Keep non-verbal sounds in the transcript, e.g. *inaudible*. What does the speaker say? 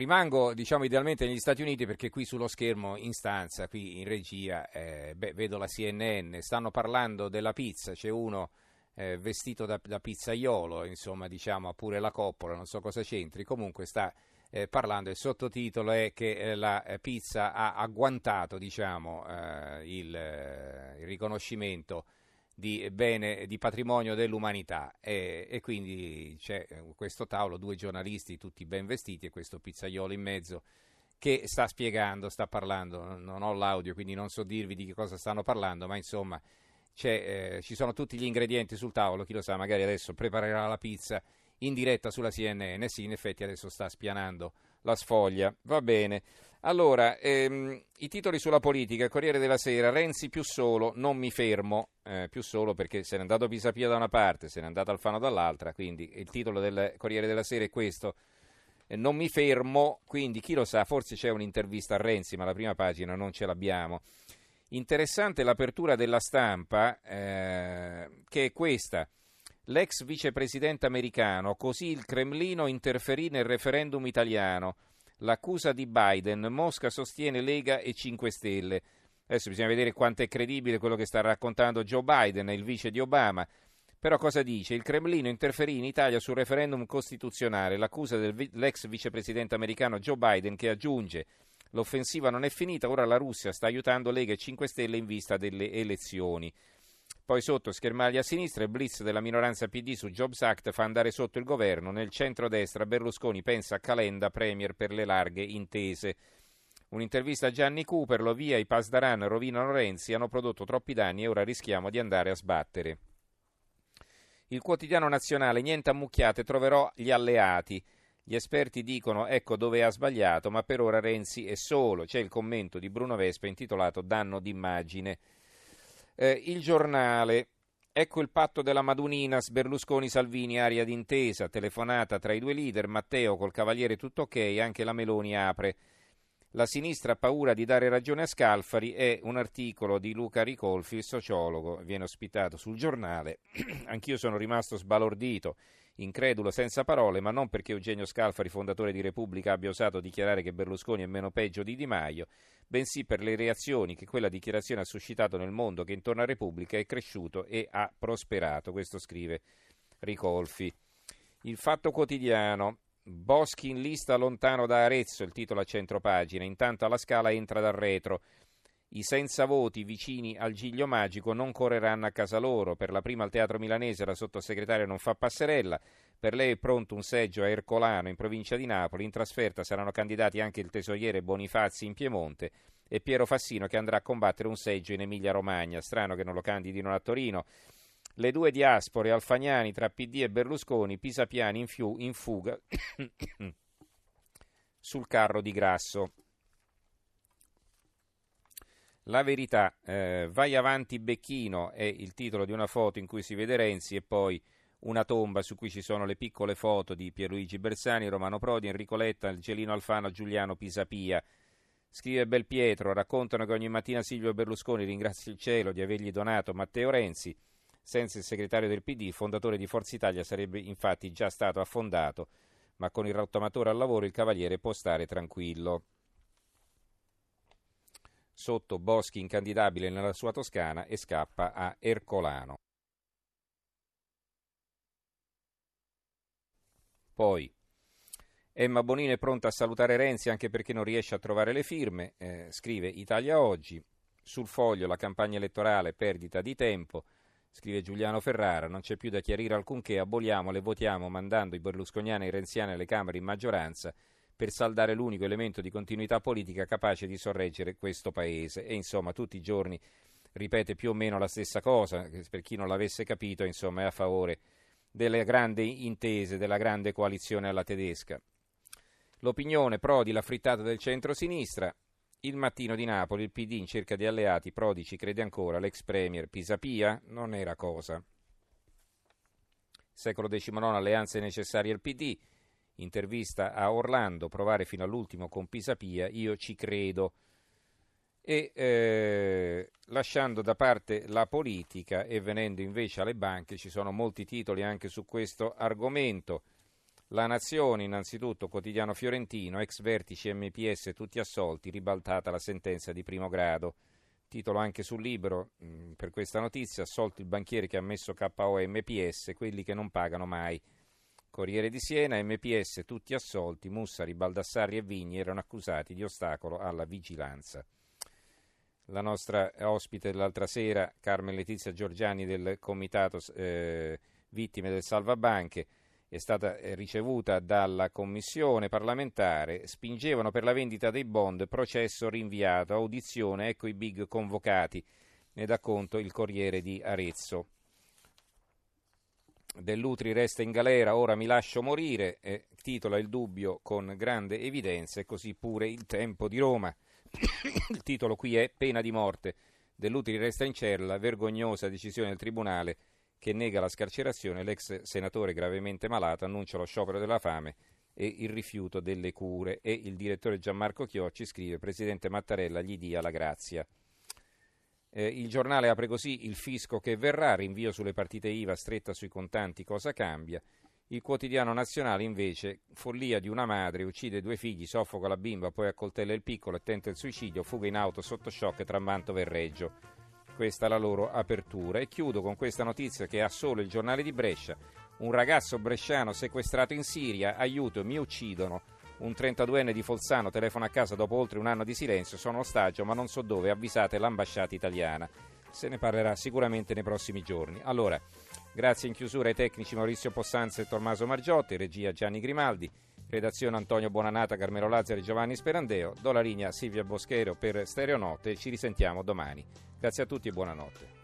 Rimango, diciamo, idealmente negli Stati Uniti perché qui sullo schermo, in stanza, qui in regia, eh, beh, vedo la CNN, stanno parlando della pizza, c'è uno eh, vestito da, da, pizzaiolo, insomma, diciamo, ha pure la coppola, non so cosa c'entri, comunque sta eh, parlando, il sottotitolo è che eh, la eh, pizza ha agguantato, diciamo, eh, il, il riconoscimento di bene, di patrimonio dell'umanità. E, e, quindi c'è eh, questo tavolo, due giornalisti tutti ben vestiti e questo pizzaiolo in mezzo che sta spiegando, sta parlando, non ho l'audio quindi non so dirvi di che cosa stanno parlando, ma insomma eh, ci sono tutti gli ingredienti sul tavolo, chi lo sa, magari adesso preparerà la pizza in diretta sulla CNN, sì in effetti adesso sta spianando la sfoglia, va bene. Allora, ehm, i titoli sulla politica, Corriere della Sera, Renzi più solo, non mi fermo, eh, più solo perché se n'è andato Pisapia da una parte, se n'è andato Alfano dall'altra, quindi il titolo del Corriere della Sera è questo, eh, non mi fermo, quindi chi lo sa, forse c'è un'intervista a Renzi, ma la prima pagina non ce l'abbiamo. Interessante l'apertura della stampa, eh, che è questa. L'ex vicepresidente americano, così il Cremlino interferì nel referendum italiano l'accusa di Biden, Mosca sostiene Lega e 5 Stelle. Adesso bisogna vedere quanto è credibile quello che sta raccontando Joe Biden, il vice di Obama. Però cosa dice? Il Cremlino interferì in Italia sul referendum costituzionale, l'accusa dell'ex vicepresidente americano Joe Biden che aggiunge l'offensiva non è finita, ora la Russia sta aiutando Lega e 5 Stelle in vista delle elezioni. Poi sotto schermaglia a sinistra il blitz della minoranza PD su Jobs Act fa andare sotto il governo. Nel centro-destra Berlusconi pensa a Calenda, premier per le larghe intese. Un'intervista a Gianni Cooper, lo via i Pasdaran rovinano Renzi, hanno prodotto troppi danni e ora rischiamo di andare a sbattere. Il quotidiano nazionale, niente ammucchiate, troverò gli alleati. Gli esperti dicono ecco dove ha sbagliato, ma per ora Renzi è solo. C'è il commento di Bruno Vespa intitolato Danno d'immagine. Eh, il giornale. Ecco il patto della Madunina, Berlusconi-Salvini, aria d'intesa, telefonata tra i due leader, Matteo col Cavaliere tutto ok, anche la Meloni apre. La sinistra ha paura di dare ragione a Scalfari è un articolo di Luca Ricolfi, il sociologo, viene ospitato sul giornale. *clears throat* Anch'io sono rimasto sbalordito incredulo senza parole, ma non perché Eugenio Scalfari, fondatore di Repubblica, abbia osato dichiarare che Berlusconi è meno peggio di Di Maio, bensì per le reazioni che quella dichiarazione ha suscitato nel mondo che intorno a Repubblica è cresciuto e ha prosperato. Questo scrive Ricolfi. Il Fatto Quotidiano. Boschi in lista lontano da Arezzo, il titolo a centropagina. Intanto alla scala entra dal retro. I senza voti vicini al Giglio Magico non correranno a casa loro. Per la prima al Teatro Milanese la sottosegretaria non fa passerella. Per lei è pronto un seggio a Ercolano in provincia di Napoli. In trasferta saranno candidati anche il tesoriere Bonifazzi in Piemonte e Piero Fassino che andrà a combattere un seggio in Emilia-Romagna. Strano che non lo candidino a Torino. Le due diaspore Alfagnani tra PD e Berlusconi, Pisapiani in, fiu, in fuga *coughs* sul carro di Grasso. La verità, eh, vai avanti Becchino è il titolo di una foto in cui si vede Renzi e poi una tomba su cui ci sono le piccole foto di Pierluigi Bersani, Romano Prodi, Enrico Letta, Angelino Alfano, Giuliano Pisapia. Scrive Belpietro, raccontano che ogni mattina Silvio Berlusconi ringrazia il cielo di avergli donato Matteo Renzi. Senza il segretario del PD, fondatore di Forza Italia, sarebbe infatti già stato affondato, ma con il rottamatore al lavoro il cavaliere può stare tranquillo sotto Boschi incandidabile nella sua Toscana e scappa a Ercolano. Poi Emma Bonino è pronta a salutare Renzi anche perché non riesce a trovare le firme, eh, scrive Italia Oggi. Sul foglio la campagna elettorale perdita di tempo, scrive Giuliano Ferrara, non c'è più da chiarire alcunché, aboliamo le votiamo mandando i berlusconiani e i renziani alle Camere in maggioranza per saldare l'unico elemento di continuità politica capace di sorreggere questo Paese. E insomma, tutti i giorni ripete più o meno la stessa cosa, per chi non l'avesse capito, insomma, è a favore delle grandi intese, della grande coalizione alla tedesca. L'opinione Prodi, la frittata del centro-sinistra. Il mattino di Napoli, il PD in cerca di alleati, Prodi ci crede ancora, l'ex premier Pisapia non era cosa. Secolo XIX, alleanze necessarie al PD, intervista a Orlando, provare fino all'ultimo con Pisapia, io ci credo. E eh, lasciando da parte la politica e venendo invece alle banche, ci sono molti titoli anche su questo argomento. La Nazione, innanzitutto, quotidiano fiorentino, ex vertici MPS tutti assolti, ribaltata la sentenza di primo grado. Titolo anche sul libro mh, mm, per questa notizia, assolto il banchiere che ha messo KO MPS, quelli che non pagano mai. Corriere di Siena, MPS tutti assolti, Mussari, Baldassarri e Vigni erano accusati di ostacolo alla vigilanza. La nostra ospite dell'altra sera, Carmen Letizia Giorgiani del Comitato eh, Vittime del Salvabanche, è stata eh, ricevuta dalla commissione parlamentare, spingevano per la vendita dei bond, processo rinviato, audizione, ecco i big convocati, ne dà conto il Corriere di Arezzo. Dell'Utri resta in galera, ora mi lascio morire, eh, titola il dubbio con grande evidenza e così pure il tempo di Roma. il titolo qui è Pena di morte. Dell'Utri resta in cella, vergognosa decisione del Tribunale che nega la scarcerazione, l'ex senatore gravemente malato annuncia lo sciopero della fame e il rifiuto delle cure e il direttore Gianmarco Chiocci scrive Presidente Mattarella gli dia la grazia. Eh, il giornale apre così il fisco che verrà, rinvio sulle partite IVA stretta sui contanti, cosa cambia? Il quotidiano nazionale invece, follia di una madre, uccide due figli, soffoca la bimba, poi accoltella il piccolo e tenta il suicidio, fuga in auto sotto shock tra Mantova e Reggio questa la loro apertura. E chiudo con questa notizia che ha solo il giornale di Brescia. Un ragazzo bresciano sequestrato in Siria, aiuto, mi uccidono. Un 32enne di Folzano telefona a casa dopo oltre un anno di silenzio, sono ostaggio ma non so dove, avvisate l'ambasciata italiana. Se ne parlerà sicuramente nei prossimi giorni. Allora, grazie in chiusura ai tecnici Maurizio Possanza e Tommaso Margiotti, regia Gianni Grimaldi, redazione Antonio Buonanata, Carmelo Lazzari e Giovanni Sperandeo, do la linea a Silvia Boschero per Stereonotte ci risentiamo domani. Grazie a tutti e buonanotte.